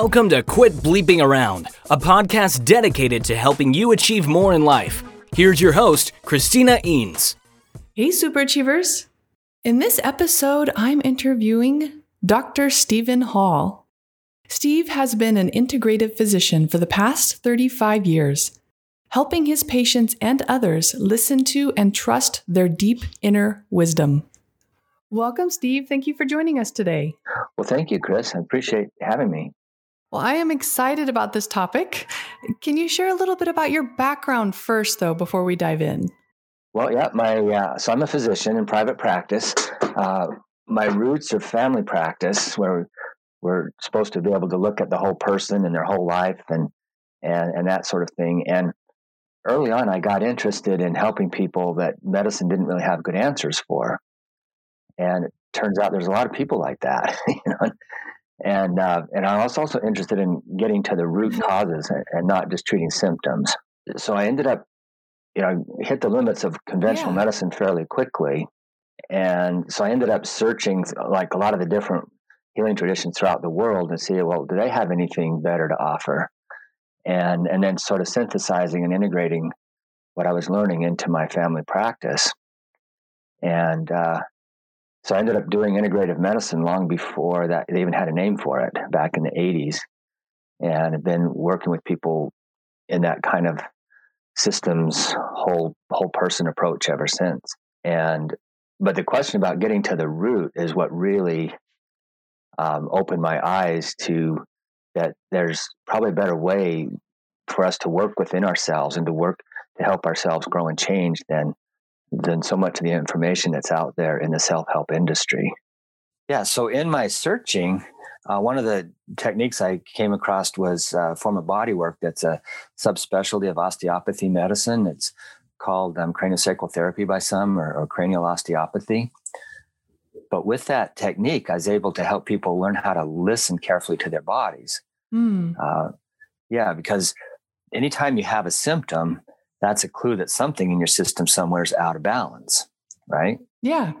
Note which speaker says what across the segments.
Speaker 1: Welcome to Quit Bleeping Around, a podcast dedicated to helping you achieve more in life. Here's your host, Christina Eanes.
Speaker 2: Hey, super achievers. In this episode, I'm interviewing Dr. Stephen Hall. Steve has been an integrative physician for the past 35 years, helping his patients and others listen to and trust their deep inner wisdom. Welcome, Steve. Thank you for joining us today.
Speaker 3: Well, thank you, Chris. I appreciate having me.
Speaker 2: Well, I am excited about this topic. Can you share a little bit about your background first, though, before we dive in?
Speaker 3: Well, yeah, my uh, so I'm a physician in private practice. Uh, my roots are family practice, where we're supposed to be able to look at the whole person and their whole life and and and that sort of thing. And early on, I got interested in helping people that medicine didn't really have good answers for. And it turns out there's a lot of people like that, you know and uh, and I was also interested in getting to the root causes and, and, not just treating symptoms. So I ended up, you know, hit the limits of conventional yeah. medicine fairly quickly, and so I ended up searching like a lot of the different healing traditions throughout the world to see, well, do they have anything better to offer, and and then sort of synthesizing and integrating what I was learning into my family practice, and uh, so I ended up doing integrative medicine long before that they even had a name for it back in the 80s. And have been working with people in that kind of systems whole whole person approach ever since. And but the question about getting to the root is what really um, opened my eyes to that there's probably a better way for us to work within ourselves and to work to help ourselves grow and change than than so much of the information that's out there in the self help industry. Yeah. So in my searching, uh, one of the techniques I came across was a form of body work that's a subspecialty of osteopathy medicine. It's called um, craniosacral therapy by some or, or cranial osteopathy. But with that technique, I was able to help people learn how to listen carefully to their bodies. Mm. Uh, yeah, because anytime you have a symptom, that's a clue that something in your system somewhere is out of balance, right?
Speaker 2: Yeah.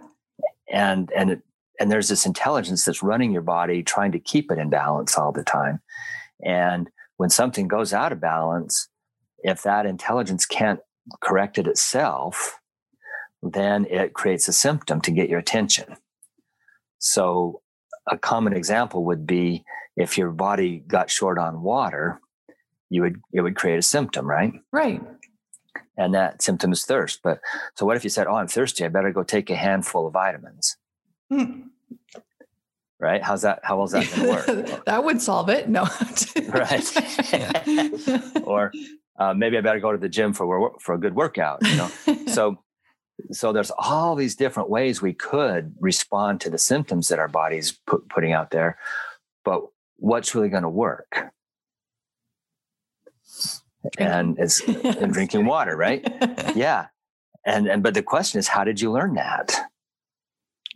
Speaker 3: And and it, and there's this intelligence that's running your body trying to keep it in balance all the time. And when something goes out of balance, if that intelligence can't correct it itself, then it creates a symptom to get your attention. So a common example would be if your body got short on water, you would it would create a symptom, right?
Speaker 2: Right
Speaker 3: and that symptom is thirst. But so what if you said, "Oh, I'm thirsty. I better go take a handful of vitamins." Hmm. Right? How's that? How is that going to
Speaker 2: work? that would solve it. No.
Speaker 3: right. or uh, maybe I better go to the gym for for a good workout. You know. so so there's all these different ways we could respond to the symptoms that our body's put, putting out there, but what's really going to work? And it's in drinking water, right? yeah. And and but the question is, how did you learn that?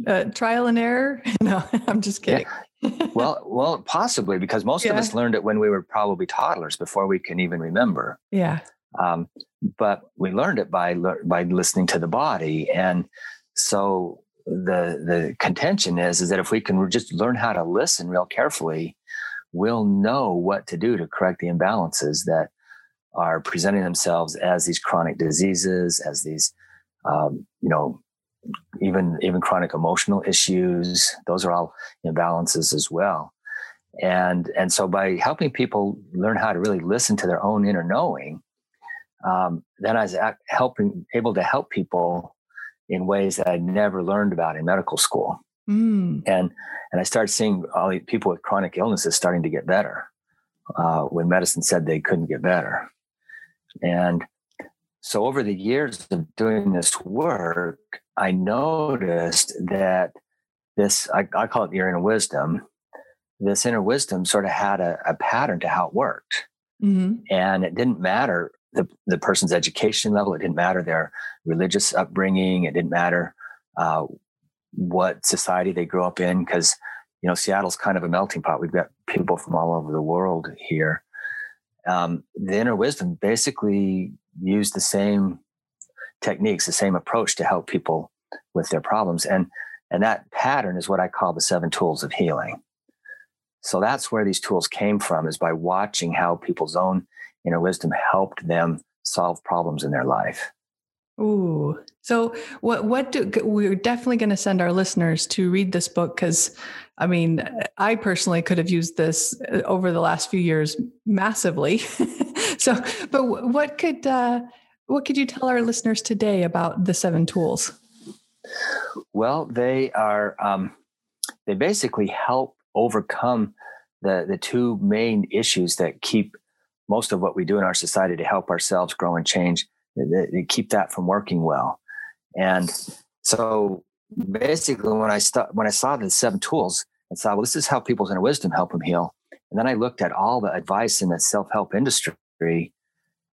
Speaker 2: Uh, trial and error? No, I'm just kidding.
Speaker 3: Yeah. well, well, possibly because most yeah. of us learned it when we were probably toddlers before we can even remember.
Speaker 2: Yeah. Um,
Speaker 3: but we learned it by by listening to the body, and so the the contention is is that if we can just learn how to listen real carefully, we'll know what to do to correct the imbalances that are presenting themselves as these chronic diseases, as these, um, you know, even even chronic emotional issues. Those are all imbalances as well. And and so by helping people learn how to really listen to their own inner knowing, um, then I was helping able to help people in ways that I never learned about in medical school. Mm. And and I started seeing all people with chronic illnesses starting to get better uh, when medicine said they couldn't get better. And so over the years of doing this work, I noticed that this, I, I call it the inner wisdom, this inner wisdom sort of had a, a pattern to how it worked. Mm-hmm. And it didn't matter the, the person's education level, it didn't matter their religious upbringing, it didn't matter uh, what society they grew up in, because you know Seattle's kind of a melting pot. We've got people from all over the world here, um, the inner wisdom basically used the same techniques, the same approach to help people with their problems. And and that pattern is what I call the seven tools of healing. so that's where these tools came from is by watching how people's own inner wisdom helped them solve problems in their life.
Speaker 2: Ooh. So what what do we're definitely going to send our listeners to read this book cuz I mean, I personally could have used this uh, over the last few years massively. so but what could uh what could you tell our listeners today about the seven tools?
Speaker 3: Well, they are um they basically help overcome the the two main issues that keep most of what we do in our society to help ourselves grow and change they keep that from working well. And so basically when i st- when i saw the seven tools and saw well this is how people's inner wisdom help them heal. And then i looked at all the advice in the self-help industry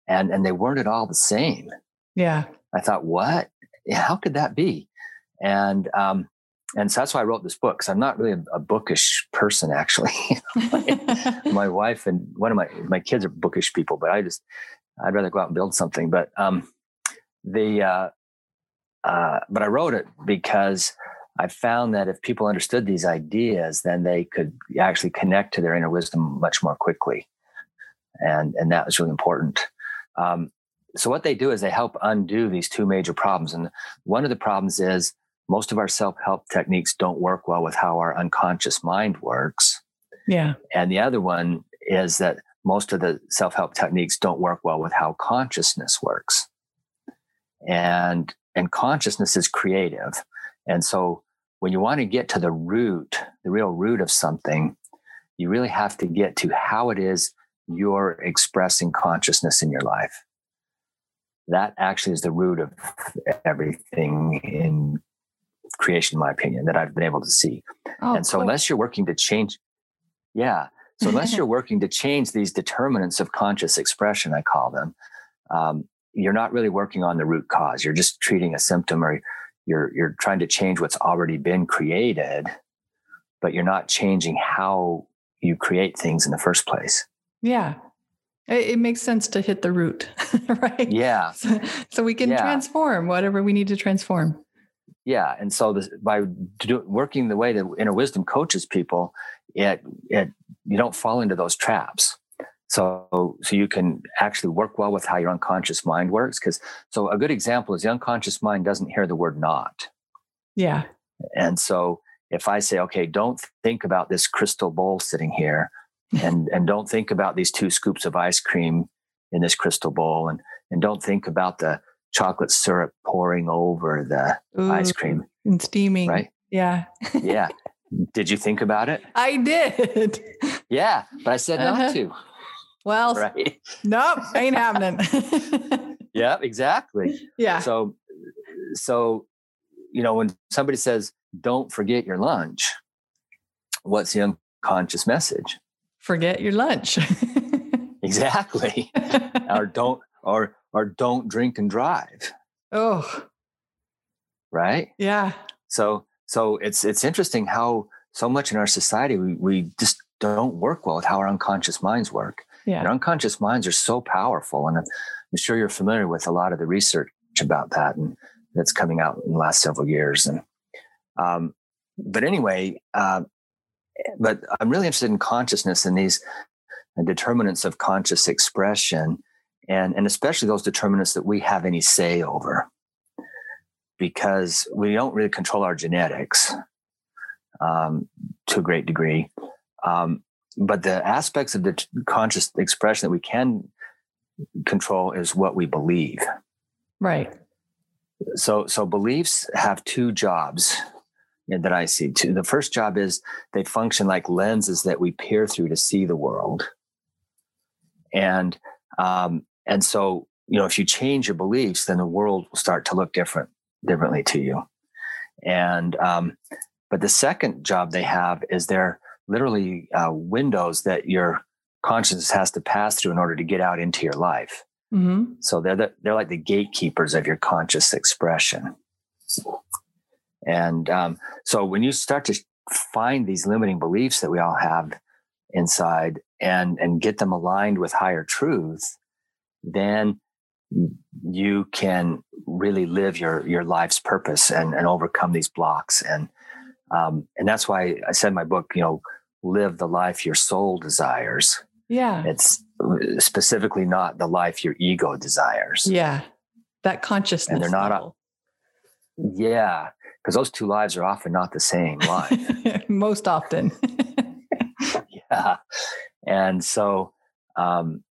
Speaker 3: and and they weren't at all the same.
Speaker 2: Yeah.
Speaker 3: I thought what? How could that be? And um and so that's why I wrote this book because I'm not really a, a bookish person actually. my, my, wife and one of my my kids are bookish people, but I just I'd rather go out and build something. But um, the uh, uh, but I wrote it because I found that if people understood these ideas, then they could actually connect to their inner wisdom much more quickly, and and that was really important. Um, so what they do is they help undo these two major problems, and one of the problems is most of our self-help techniques don't work well with how our unconscious mind works.
Speaker 2: Yeah.
Speaker 3: And the other one is that most of the self-help techniques don't work well with how consciousness works. And and consciousness is creative. And so when you want to get to the root, the real root of something, you really have to get to how it is you're expressing consciousness in your life. That actually is the root of everything in creation, in my opinion, that I've been able to see. Oh, and so, cool. unless you're working to change, yeah. So, unless you're working to change these determinants of conscious expression, I call them, um, you're not really working on the root cause. You're just treating a symptom, or you're you're trying to change what's already been created, but you're not changing how you create things in the first place.
Speaker 2: Yeah, it, makes sense to hit the root, right?
Speaker 3: Yeah.
Speaker 2: So, so we can yeah. transform whatever we need to transform
Speaker 3: yeah and so this, by do, working the way that inner wisdom coaches people it it you don't fall into those traps so so you can actually work well with how your unconscious mind works because so a good example is the unconscious mind doesn't hear the word not
Speaker 2: yeah
Speaker 3: and so if i say okay don't think about this crystal bowl sitting here and and don't think about these two scoops of ice cream in this crystal bowl and and don't think about the chocolate syrup pouring over the Ooh, ice cream
Speaker 2: and steaming.
Speaker 3: Right?
Speaker 2: Yeah.
Speaker 3: yeah. Did you think about it?
Speaker 2: I did.
Speaker 3: Yeah, but I said uh-huh. not to.
Speaker 2: Well, right. nope, ain't happening.
Speaker 3: yeah, exactly.
Speaker 2: Yeah.
Speaker 3: So, so, you know, when somebody says, don't forget your lunch, what's the unconscious message?
Speaker 2: Forget your lunch.
Speaker 3: exactly. or don't, or or don't drink and drive.
Speaker 2: Oh.
Speaker 3: Right?
Speaker 2: Yeah.
Speaker 3: So so it's it's interesting how so much in our society we we just don't work well with how our unconscious minds work.
Speaker 2: Yeah.
Speaker 3: Our unconscious minds are so powerful. And I'm, I'm sure you're familiar with a lot of the research about that and that's coming out in the last several years. And um, but anyway, uh, but I'm really interested in consciousness and these determinants of conscious expression and, and especially those determinants that we have any say over because we don't really control our genetics um, to a great degree. Um, but the aspects of the conscious expression that we can control is what we believe.
Speaker 2: Right.
Speaker 3: So, so beliefs have two jobs that I see. Two. The first job is they function like lenses that we peer through to see the world. And um, and so, you know, if you change your beliefs, then the world will start to look different, differently to you. And, um, but the second job they have is they're literally uh, windows that your consciousness has to pass through in order to get out into your life. Mm-hmm. So they're the, they're like the gatekeepers of your conscious expression. And um, so when you start to find these limiting beliefs that we all have inside and and get them aligned with higher truth, then you can really live your your life's purpose and and overcome these blocks and um, and that's why I said in my book, you know, live the life your soul desires.
Speaker 2: Yeah.
Speaker 3: It's specifically not the life your ego desires.
Speaker 2: Yeah. That consciousness.
Speaker 3: And they're not, a, yeah, because those two lives are often not the same life.
Speaker 2: Most often.
Speaker 3: yeah. And so, um,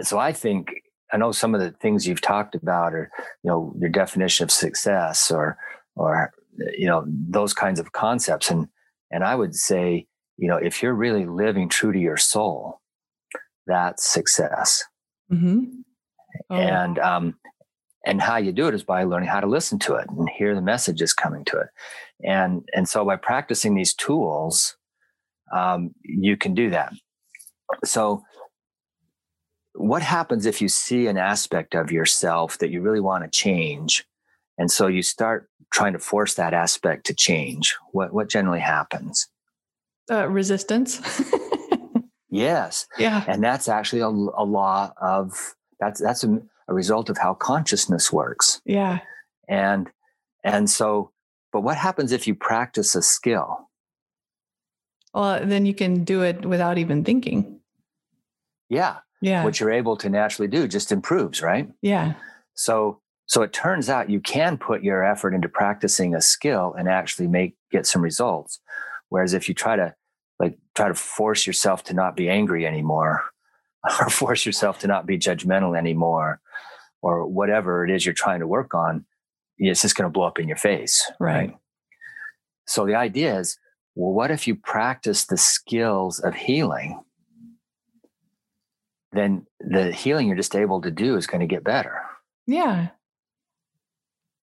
Speaker 3: so I think I know some of the things you've talked about, or you know, your definition of success, or or you know, those kinds of concepts, and and I would say, you know, if you're really living true to your soul, that's success.
Speaker 2: Mm-hmm.
Speaker 3: Oh. And um, and how you do it is by learning how to listen to it and hear the messages coming to it, and and so by practicing these tools, um, you can do that. So what happens if you see an aspect of yourself that you really want to change? And so you start trying to force that aspect to change. What what generally happens?
Speaker 2: Uh, resistance.
Speaker 3: Yes.
Speaker 2: Yeah.
Speaker 3: And that's actually a, a law of that's that's a, a result of how consciousness works.
Speaker 2: Yeah.
Speaker 3: And and so but what happens if you practice a skill?
Speaker 2: Well then you can do it without even thinking.
Speaker 3: Yeah
Speaker 2: yeah.
Speaker 3: what you're able to naturally do just improves right?
Speaker 2: Yeah.
Speaker 3: So so it turns out you can put your effort into practicing a skill and actually make get some results. Whereas if you try to like try to force yourself to not be angry anymore or force yourself to not be judgmental anymore or whatever it is you're trying to work on it's just going to blow up in your face
Speaker 2: right.
Speaker 3: right? So the idea is well what if you practice the skills of healing then the healing you're just able to do is going to get better.
Speaker 2: Yeah.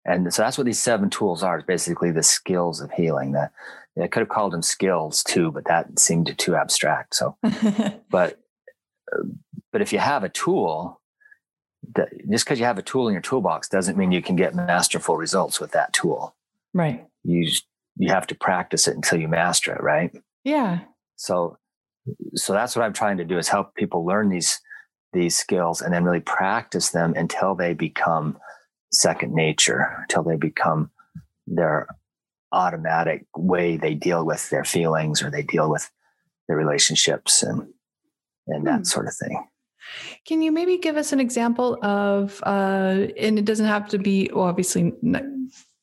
Speaker 3: And so that's what these seven tools are, is basically the skills of healing. That I could have called them skills too, but that seemed too abstract. So, but, but if you have a tool, that just because you have a tool in your toolbox doesn't mean you can get masterful results with that tool.
Speaker 2: Right.
Speaker 3: You, you have to practice it until you master it. Right.
Speaker 2: Yeah.
Speaker 3: So so that's what I'm trying to do is help people learn these these skills and then really practice them until they become second nature, until they become their automatic way they deal with their feelings or they deal with their relationships and and that hmm. sort of thing.
Speaker 2: Can you maybe give us an example of, uh, and it doesn't have to be well, obviously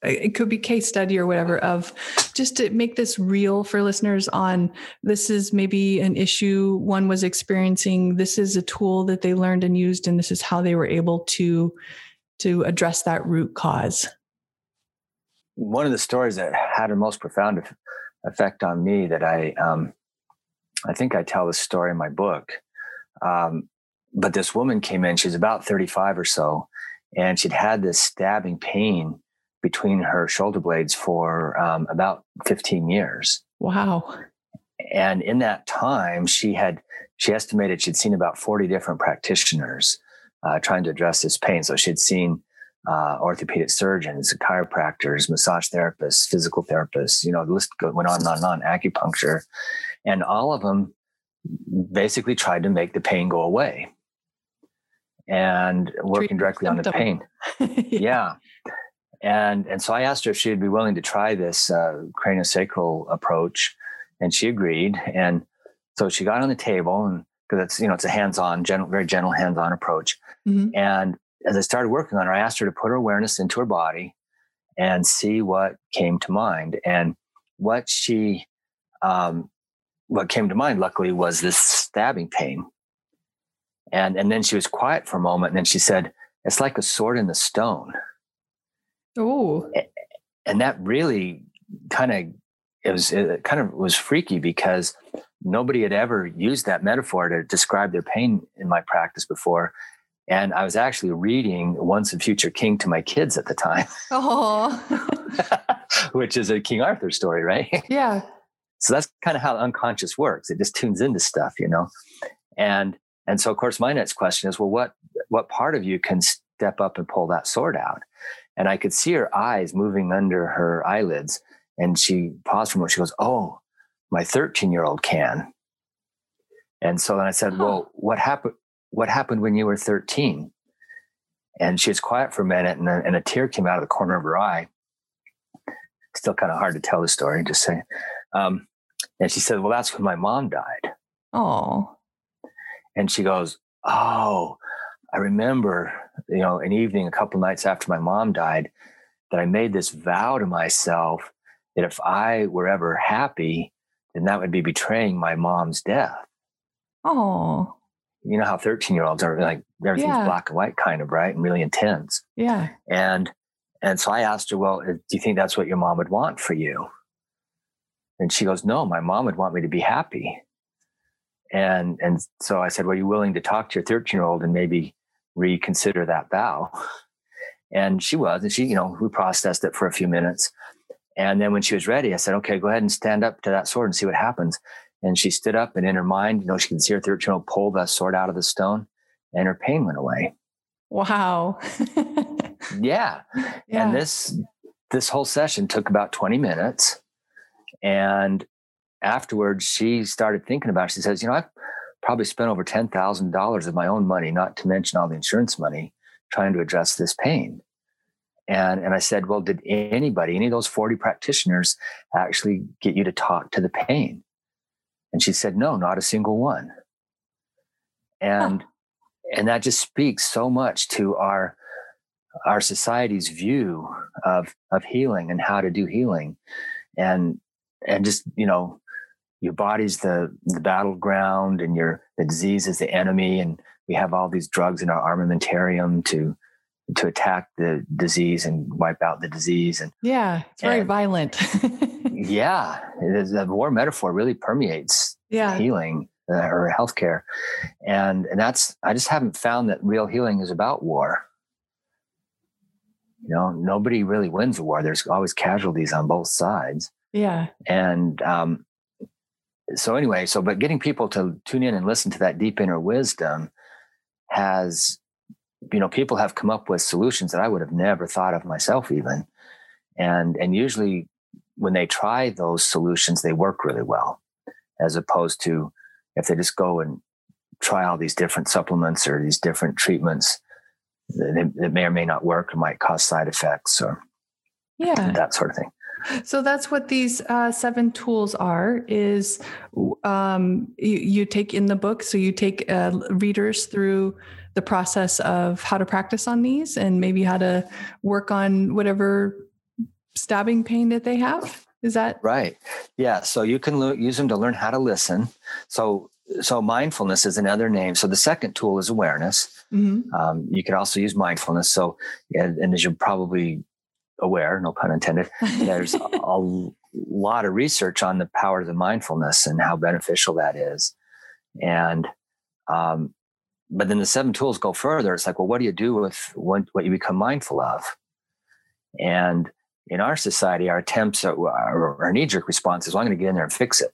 Speaker 2: it could be case study or whatever of just to make this real for listeners on this is maybe an issue one was experiencing. This is a tool that they learned and used and this is how they were able to to address that root cause.
Speaker 3: One of the stories that had a most profound effect on me that i um, i think i tell this story in my book um, but this woman came in she's about 35 or so and she'd had this stabbing pain between her shoulder blades for um, about 15 years.
Speaker 2: Wow.
Speaker 3: And in that time, she had, she estimated she'd seen about 40 different practitioners uh, trying to address this pain. So she'd seen uh, orthopedic surgeons, chiropractors, massage therapists, physical therapists, you know, the list went on and on and on, acupuncture. And all of them basically tried to make the pain go away and working directly on the pain. yeah. yeah and and so I asked her if she'd be willing to try this uh, craniosacral approach, and she agreed. And so she got on the table, and because it's you know it's a hands-on, gentle, very gentle hands-on approach. Mm-hmm. And as I started working on her, I asked her to put her awareness into her body and see what came to mind. And what she, um, what came to mind, luckily, was this stabbing pain. And and then she was quiet for a moment, and then she said, "It's like a sword in the stone."
Speaker 2: Oh.
Speaker 3: And that really kind of it was it kind of was freaky because nobody had ever used that metaphor to describe their pain in my practice before. And I was actually reading Once and Future King to my kids at the time.
Speaker 2: Oh.
Speaker 3: Which is a King Arthur story, right?
Speaker 2: Yeah.
Speaker 3: So that's kind of how unconscious works. It just tunes into stuff, you know. And and so of course my next question is, well, what what part of you can step up and pull that sword out? And I could see her eyes moving under her eyelids. And she paused for a moment. She goes, Oh, my 13 year old can. And so then I said, huh. Well, what happened? What happened when you were 13? And she was quiet for a minute and a, and a tear came out of the corner of her eye. Still kind of hard to tell the story, just saying. Um, And she said, Well, that's when my mom died.
Speaker 2: Oh.
Speaker 3: And she goes, Oh, I remember, you know, an evening a couple nights after my mom died, that I made this vow to myself that if I were ever happy, then that would be betraying my mom's death.
Speaker 2: Oh.
Speaker 3: You know how 13 year olds are like everything's
Speaker 2: Yeah.
Speaker 3: black and white kind of, right? And really intense.
Speaker 2: Yeah.
Speaker 3: And and so I asked her, Well, do you think that's what your mom would want for you? And she goes, No, my mom would want me to be happy. And and so I said, Well, are you willing to talk to your 13 year old and maybe reconsider that vow? And she was, and she, you know, we processed it for a few minutes. And then when she was ready, I said, Okay, go ahead and stand up to that sword and see what happens. And she stood up and in her mind, you know, she can see her 13 year old pull the sword out of the stone and her pain went away.
Speaker 2: Wow.
Speaker 3: Yeah.
Speaker 2: yeah.
Speaker 3: And this this whole session took about 20 minutes. And afterwards, she started thinking about it. She says, you know, I've probably spent over $10,000 of my own money, not to mention all the insurance money, trying to address this pain. And, and I said, well, did anybody, any of those 40 practitioners actually get you to talk to the pain? And she said, no, not a single one. And, and that just speaks so much to our, our society's view of of healing and how to do healing and and just you know your body's the the battleground and your the disease is the enemy and we have all these drugs in our armamentarium to to attack the disease and wipe out the disease and
Speaker 2: yeah. It's very
Speaker 3: and-
Speaker 2: violent.
Speaker 3: yeah is, the war metaphor really permeates
Speaker 2: yeah.
Speaker 3: healing uh, or healthcare and and that's i just haven't found that real healing is about war you know nobody really wins a war there's always casualties on both sides
Speaker 2: Yeah.
Speaker 3: and um so anyway so but getting people to tune in and listen to that deep inner wisdom has you know people have come up with solutions that i would have never thought of myself even and and usually when they try those solutions they work really well as opposed to if they just go and try all these different supplements or these different treatments that, may or may not work or might cause side effects or
Speaker 2: Yeah.
Speaker 3: that sort of thing
Speaker 2: So that's what these uh, seven tools are. Is um, you, you take in the book, so you take uh, readers through the process of how to practice on these, and maybe how to work on whatever stabbing pain that they have. Is that
Speaker 3: Right. Yeah. So you can lo- use them to learn how to listen. So so mindfulness is another name. So the second tool is awareness.
Speaker 2: Mhm.
Speaker 3: Um, you can also use mindfulness. So and, and as you're probably aware, no pun intended, there's a, lot of research on the power of the mindfulness and how beneficial that is. And um, but then the seven tools go further. It's like, well, what do you do with what, what you become mindful of? And in our society, our attempts, are, our, our knee-jerk response is, well, I'm going to get in there and fix it.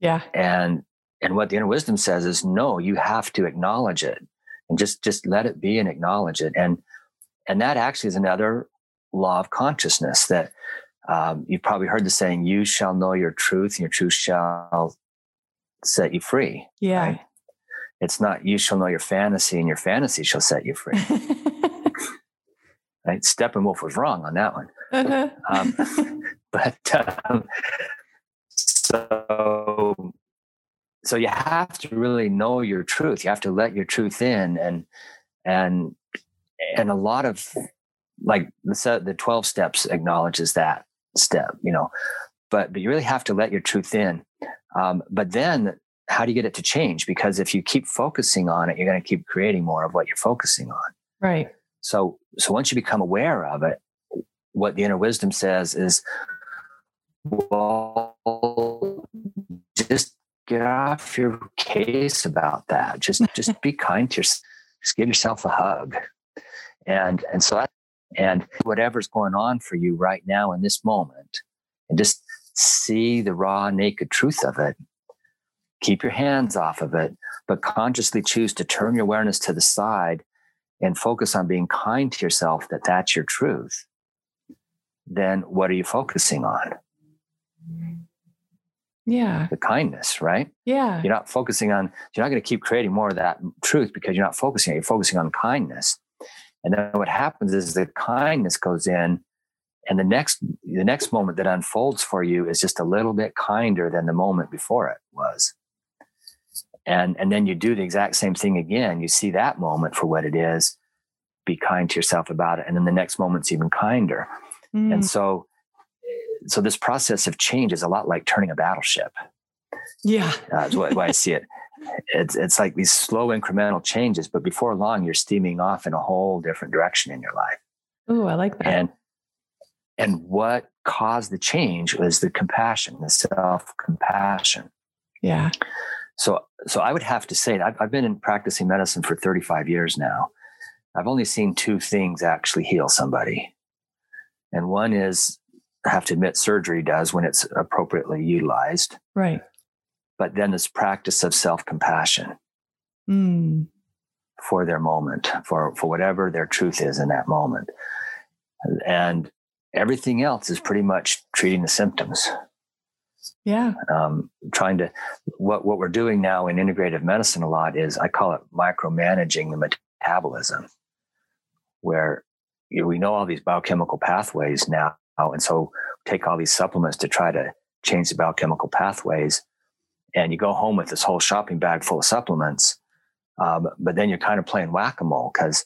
Speaker 2: yeah,
Speaker 3: And and what the inner wisdom says is, no, you have to acknowledge it and just just let it be and acknowledge it. And and that actually is another law of consciousness that um, you've probably heard the saying, "You shall know your truth, and your truth shall set you free."
Speaker 2: yeah.
Speaker 3: Right. It's not you shall know your fantasy, and your fantasy shall set you free. Right? Steppenwolf was wrong on that one.
Speaker 2: Uh-huh.
Speaker 3: Um, but um, so so you have to really know your truth you have to let your truth in and and and a lot of like the set the 12 steps acknowledges that step you know but but you really have to let your truth in um, but then how do you get it to change because if you keep focusing on it you're going to keep creating more of what you're focusing on
Speaker 2: right.
Speaker 3: so so once you become aware of it, what the inner wisdom says is, well, just get off your case about that. Just just be kind to yourself. Just give yourself a hug, and and so that, and whatever's going on for you right now in this moment, and just see the raw, naked truth of it. Keep your hands off of it, but consciously choose to turn your awareness to the side and focus on being kind to yourself that that's your truth, then what are you focusing on?
Speaker 2: Yeah.
Speaker 3: The kindness, right?
Speaker 2: Yeah.
Speaker 3: You're not focusing on, you're not going to keep creating more of that truth because you're not focusing, on, you're focusing on kindness. And then what happens is the kindness goes in and the next the next moment that unfolds for you is just a little bit kinder than the moment before it was. And and then you do the exact same thing again. You see that moment for what it is. Be kind to yourself about it and then the next moment's even kinder. Mm. and so so this process of change is a lot like turning a battleship.
Speaker 2: Yeah.
Speaker 3: Uh, that's the way i see it it's it's like these slow incremental changes but before long you're steaming off in a whole different direction in your life
Speaker 2: oh i like that
Speaker 3: and and what caused the change was the compassion, the self compassion.
Speaker 2: Yeah.
Speaker 3: So, so I would have to say I've, I've been in practicing medicine for 35 years now. I've only seen two things actually heal somebody. And one is, I have to admit, surgery does when it's appropriately utilized.
Speaker 2: Right.
Speaker 3: But then this practice of self compassion
Speaker 2: mm.
Speaker 3: for their moment, for, for whatever their truth is in that moment. And everything else is pretty much treating the symptoms.
Speaker 2: Yeah.
Speaker 3: Um, trying to, what, what we're doing now in integrative medicine a lot is I call it micromanaging the metabolism, where you know, we know all these biochemical pathways now. And so take all these supplements to try to change the biochemical pathways. And you go home with this whole shopping bag full of supplements. Um, but then you're kind of playing whack a mole because,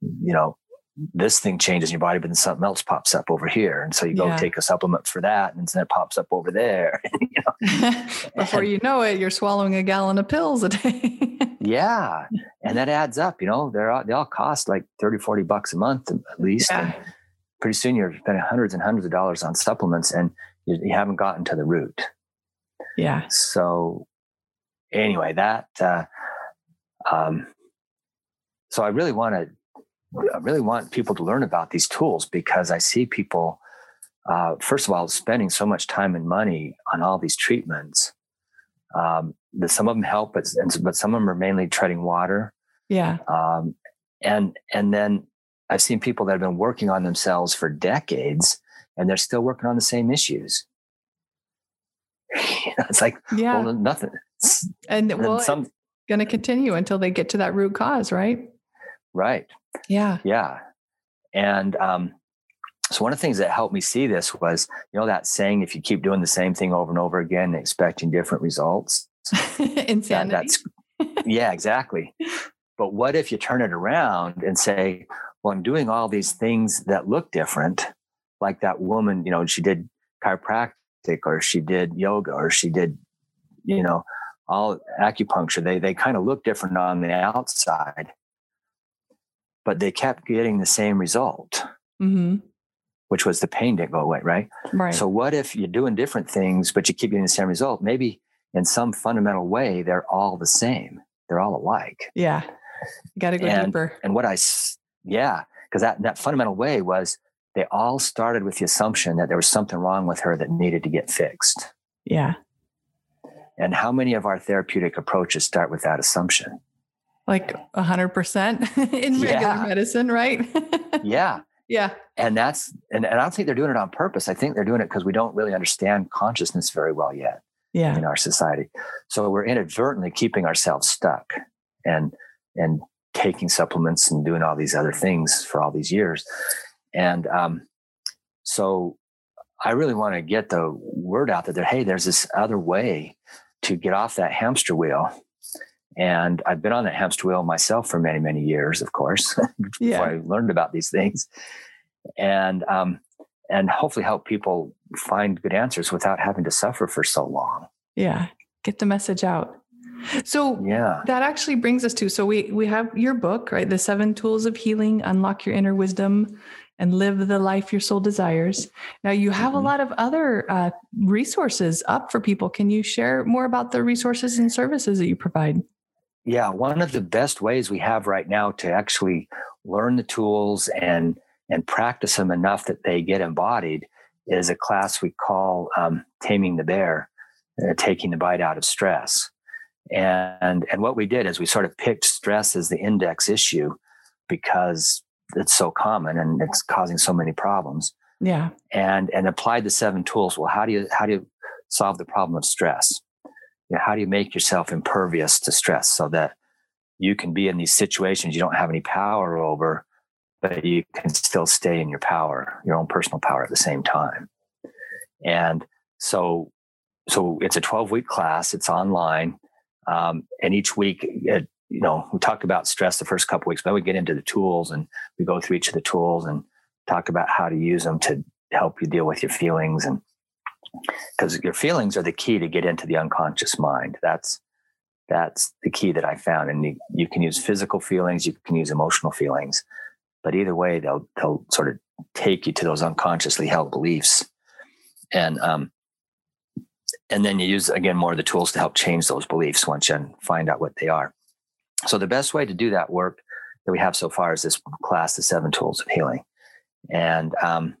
Speaker 3: you know, this thing changes in your body, but then something else pops up over here. And so you go yeah. take a supplement for that, and then it pops up over there. you
Speaker 2: know? Before you know it, you're swallowing a gallon of pills a day.
Speaker 3: yeah. And that adds up, you know, they're all, they all cost like 30, 40 bucks a month at least. Yeah. And pretty soon you're spending hundreds and hundreds of dollars on supplements and you, you haven't gotten to the root.
Speaker 2: Yeah.
Speaker 3: So anyway, that, uh, um, so I really want to I really want people to learn about these tools because I see people, uh, first of all, spending so much time and money on all these treatments. Um, that some of them help, but but some of them are mainly treading water.
Speaker 2: Yeah.
Speaker 3: Um, and and then I've seen people that have been working on themselves for decades, and they're still working on the same issues. it's like yeah, well, nothing.
Speaker 2: And, and well, some going to continue until they get to that root cause, right?
Speaker 3: Right.
Speaker 2: Yeah.
Speaker 3: Yeah. And um, so one of the things that helped me see this was, you know, that saying, if you keep doing the same thing over and over again, expecting different results.
Speaker 2: Insanity. That, that's
Speaker 3: yeah, exactly. But what if you turn it around and say, well, I'm doing all these things that look different, like that woman, you know, she did chiropractic or she did yoga or she did, you know, all acupuncture. They they kind of look different on the outside but they kept getting the same result,
Speaker 2: mm-hmm.
Speaker 3: which was the pain didn't go away, right?
Speaker 2: Right.
Speaker 3: So what if you're doing different things, but you keep getting the same result? Maybe in some fundamental way, they're all the same. They're all alike.
Speaker 2: Yeah. you got to go
Speaker 3: and,
Speaker 2: deeper.
Speaker 3: And what I, yeah, because that, that fundamental way was they all started with the assumption that there was something wrong with her that needed to get fixed.
Speaker 2: Yeah.
Speaker 3: And how many of our therapeutic approaches start with that assumption?
Speaker 2: like a hundred percent in regular yeah. medicine, right?
Speaker 3: yeah.
Speaker 2: Yeah.
Speaker 3: And that's, and, and I don't think they're doing it on purpose. I think they're doing it because we don't really understand consciousness very well yet
Speaker 2: yeah.
Speaker 3: in our society. So we're inadvertently keeping ourselves stuck and, and taking supplements and doing all these other things for all these years. And, um, so I really want to get the word out that there, hey, there's this other way to get off that hamster wheel and I've been on that hamster wheel myself for many, many years, of course, before yeah. I learned about these things. And um, and hopefully help people find good answers without having to suffer for so long.
Speaker 2: Yeah. Get the message out. So
Speaker 3: yeah,
Speaker 2: that actually brings us to so we we have your book, right? The seven tools of healing, unlock your inner wisdom and live the life your soul desires. Now you have mm-hmm. a lot of other uh, resources up for people. Can you share more about the resources and services that you provide?
Speaker 3: Yeah, one of the best ways we have right now to actually learn the tools and and practice them enough that they get embodied is a class we call um, "Taming the Bear," uh, taking the bite out of stress. And and what we did is we sort of picked stress as the index issue because it's so common and it's causing so many problems.
Speaker 2: Yeah.
Speaker 3: And and applied the seven tools. Well, how do you how do you solve the problem of stress? you know, how do you make yourself impervious to stress so that you can be in these situations you don't have any power over, but you can still stay in your power, your own personal power at the same time. And so, so it's a 12 week class. It's online. Um, and each week, it, you know, we talk about stress the first couple weeks, but we get into the tools and we go through each of the tools and talk about how to use them to help you deal with your feelings and because your feelings are the key to get into the unconscious mind. That's that's the key that I found. And you, you can use physical feelings, you can use emotional feelings, but either way, they'll they'll sort of take you to those unconsciously held beliefs, and um, and then you use again more of the tools to help change those beliefs once you find out what they are. So the best way to do that work that we have so far is this class, the seven tools of healing, and um,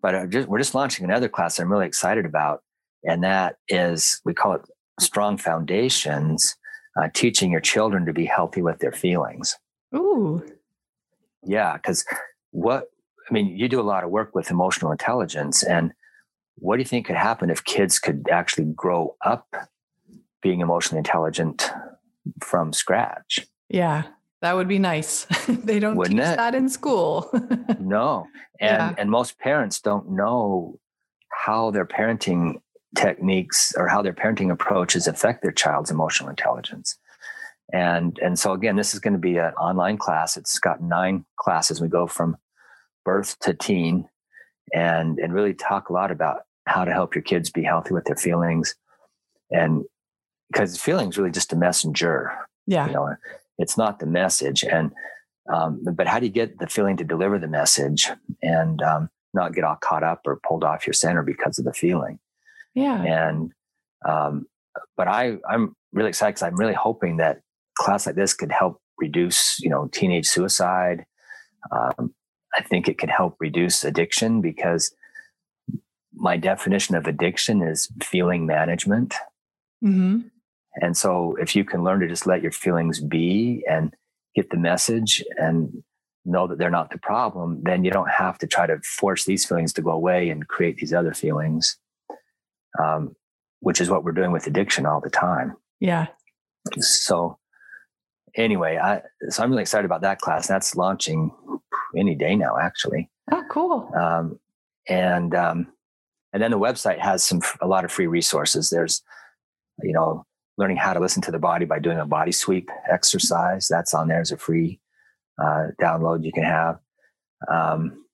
Speaker 3: but just, we're just launching another class I'm really excited about, and that is we call it strong foundations, uh, teaching your children to be healthy with their feelings.
Speaker 2: Ooh,
Speaker 3: yeah, because what I mean, you do a lot of work with emotional intelligence, and what do you think could happen if kids could actually grow up being emotionally intelligent from scratch?
Speaker 2: Yeah, that would be nice. they don't Wouldn't teach it? that in school.
Speaker 3: no. And yeah. and most parents don't know how their parenting techniques or how their parenting approaches affect their child's emotional intelligence. And and so again, this is going to be an online class. It's got nine classes. We go from birth to teen and and really talk a lot about how to help your kids be healthy with their feelings. And because feelings really just a messenger.
Speaker 2: Yeah.
Speaker 3: You know, it's not the message. And um, but how do you get the feeling to deliver the message and um, not get all caught up or pulled off your center because of the feeling?
Speaker 2: Yeah.
Speaker 3: And um, but I I'm really excited because I'm really hoping that class like this could help reduce you know teenage suicide. Um, I think it could help reduce addiction because my definition of addiction is feeling management.
Speaker 2: Mm-hmm.
Speaker 3: And so if you can learn to just let your feelings be and get the message and know that they're not the problem, then you don't have to try to force these feelings to go away and create these other feelings, um, which is what we're doing with addiction all the time.
Speaker 2: Yeah.
Speaker 3: So anyway, I, so I'm really excited about that class. That's launching any day now, actually.
Speaker 2: Oh, cool.
Speaker 3: Um, and, um, and then the website has some, a lot of free resources. There's, you know, learning how to listen to the body by doing a body sweep exercise. That's on there as a free uh, download you can have. Um,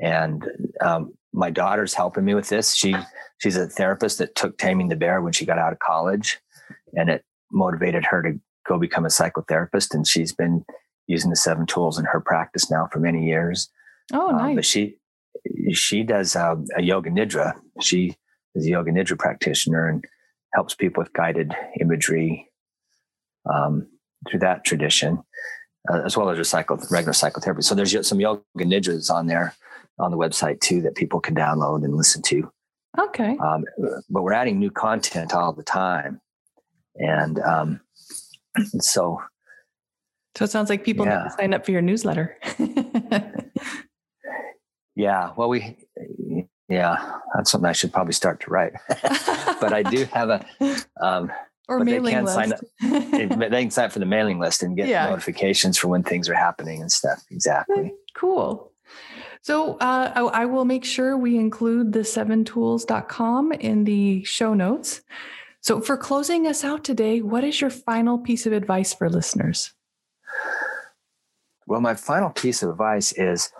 Speaker 3: and um, my daughter's helping me with this. She she's a therapist that took Taming the Bear when she got out of college, and it motivated her to go become a psychotherapist. And she's been using the seven tools in her practice now for many years.
Speaker 2: Oh, nice. Um,
Speaker 3: but she she does uh, a yoga nidra. She is a yoga nidra practitioner, and helps people with guided imagery um, through that tradition, uh, as well as a cycle, regular psychotherapy. So there's some yoga nidras on there on the website too that people can download and listen to.
Speaker 2: Okay. Um,
Speaker 3: but we're adding new content all the time, and um, so.
Speaker 2: So it sounds like people yeah. need to sign up for your newsletter.
Speaker 3: yeah. Well, we yeah, that's something I should probably start to write. but I do have a um,
Speaker 2: or mailing they can list.
Speaker 3: sign up. they can sign up for the mailing list and get yeah. notifications for when things are happening and stuff. Exactly.
Speaker 2: Cool. So uh, I, I, will make sure we include the seventools.com in the show notes. So for closing us out today, what is your final piece of advice for listeners?
Speaker 3: Well, my final piece of advice is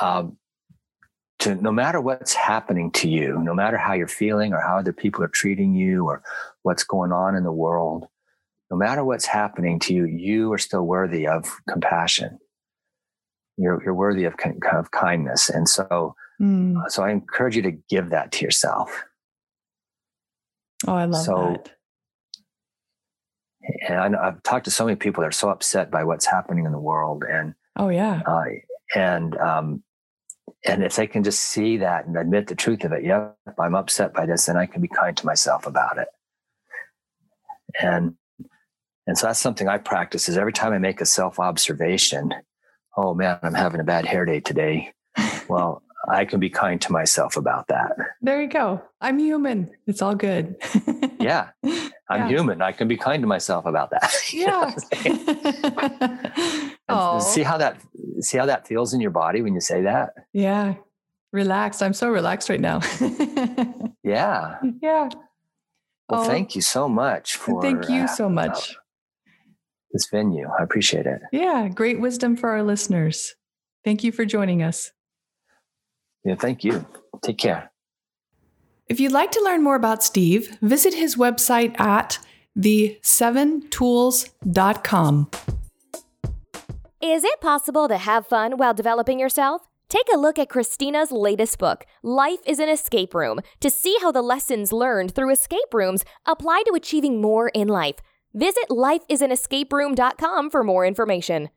Speaker 3: um, to no matter what's happening to you, no matter how you're feeling or how other people are treating you or what's going on in the world, no matter what's happening to you, you are still worthy of compassion. You're, you're worthy of, of kindness. And so, mm. so I encourage you to give that to yourself.
Speaker 2: Oh, I love so, that.
Speaker 3: And I, have talked to so many people that are so upset by what's happening in the world. And,
Speaker 2: oh, yeah. Uh,
Speaker 3: and, um, and if they can just see that and admit the truth of it, yep, I'm upset by this, then I can be kind to myself about it. And and so that's something I practice is every time I make a self observation, oh man, I'm having a bad hair day today. Well, I can be kind to myself about that.
Speaker 2: There you go. I'm human. It's all good.
Speaker 3: yeah. I'm yeah. human. I can be kind to myself about that.
Speaker 2: Yeah.
Speaker 3: see how that see how that feels in your body when you say that?
Speaker 2: Yeah. Relaxed. I'm so relaxed right now.
Speaker 3: yeah.
Speaker 2: Yeah.
Speaker 3: Well, oh, thank you so much uh, for.
Speaker 2: Thank you uh, so much.
Speaker 3: this venue. I appreciate it.
Speaker 2: Yeah. Great wisdom for our listeners. Thank you for joining us.
Speaker 3: Yeah. Thank you. Take care.
Speaker 2: If you'd like to learn more about Steve, visit his website at the7tools.com.
Speaker 4: Is it possible to have fun while developing yourself? Take a look at Christina's latest book, Life is an Escape Room, to see how the lessons learned through escape rooms apply to achieving more in life. Visit lifeisanescaperoom.com for more information.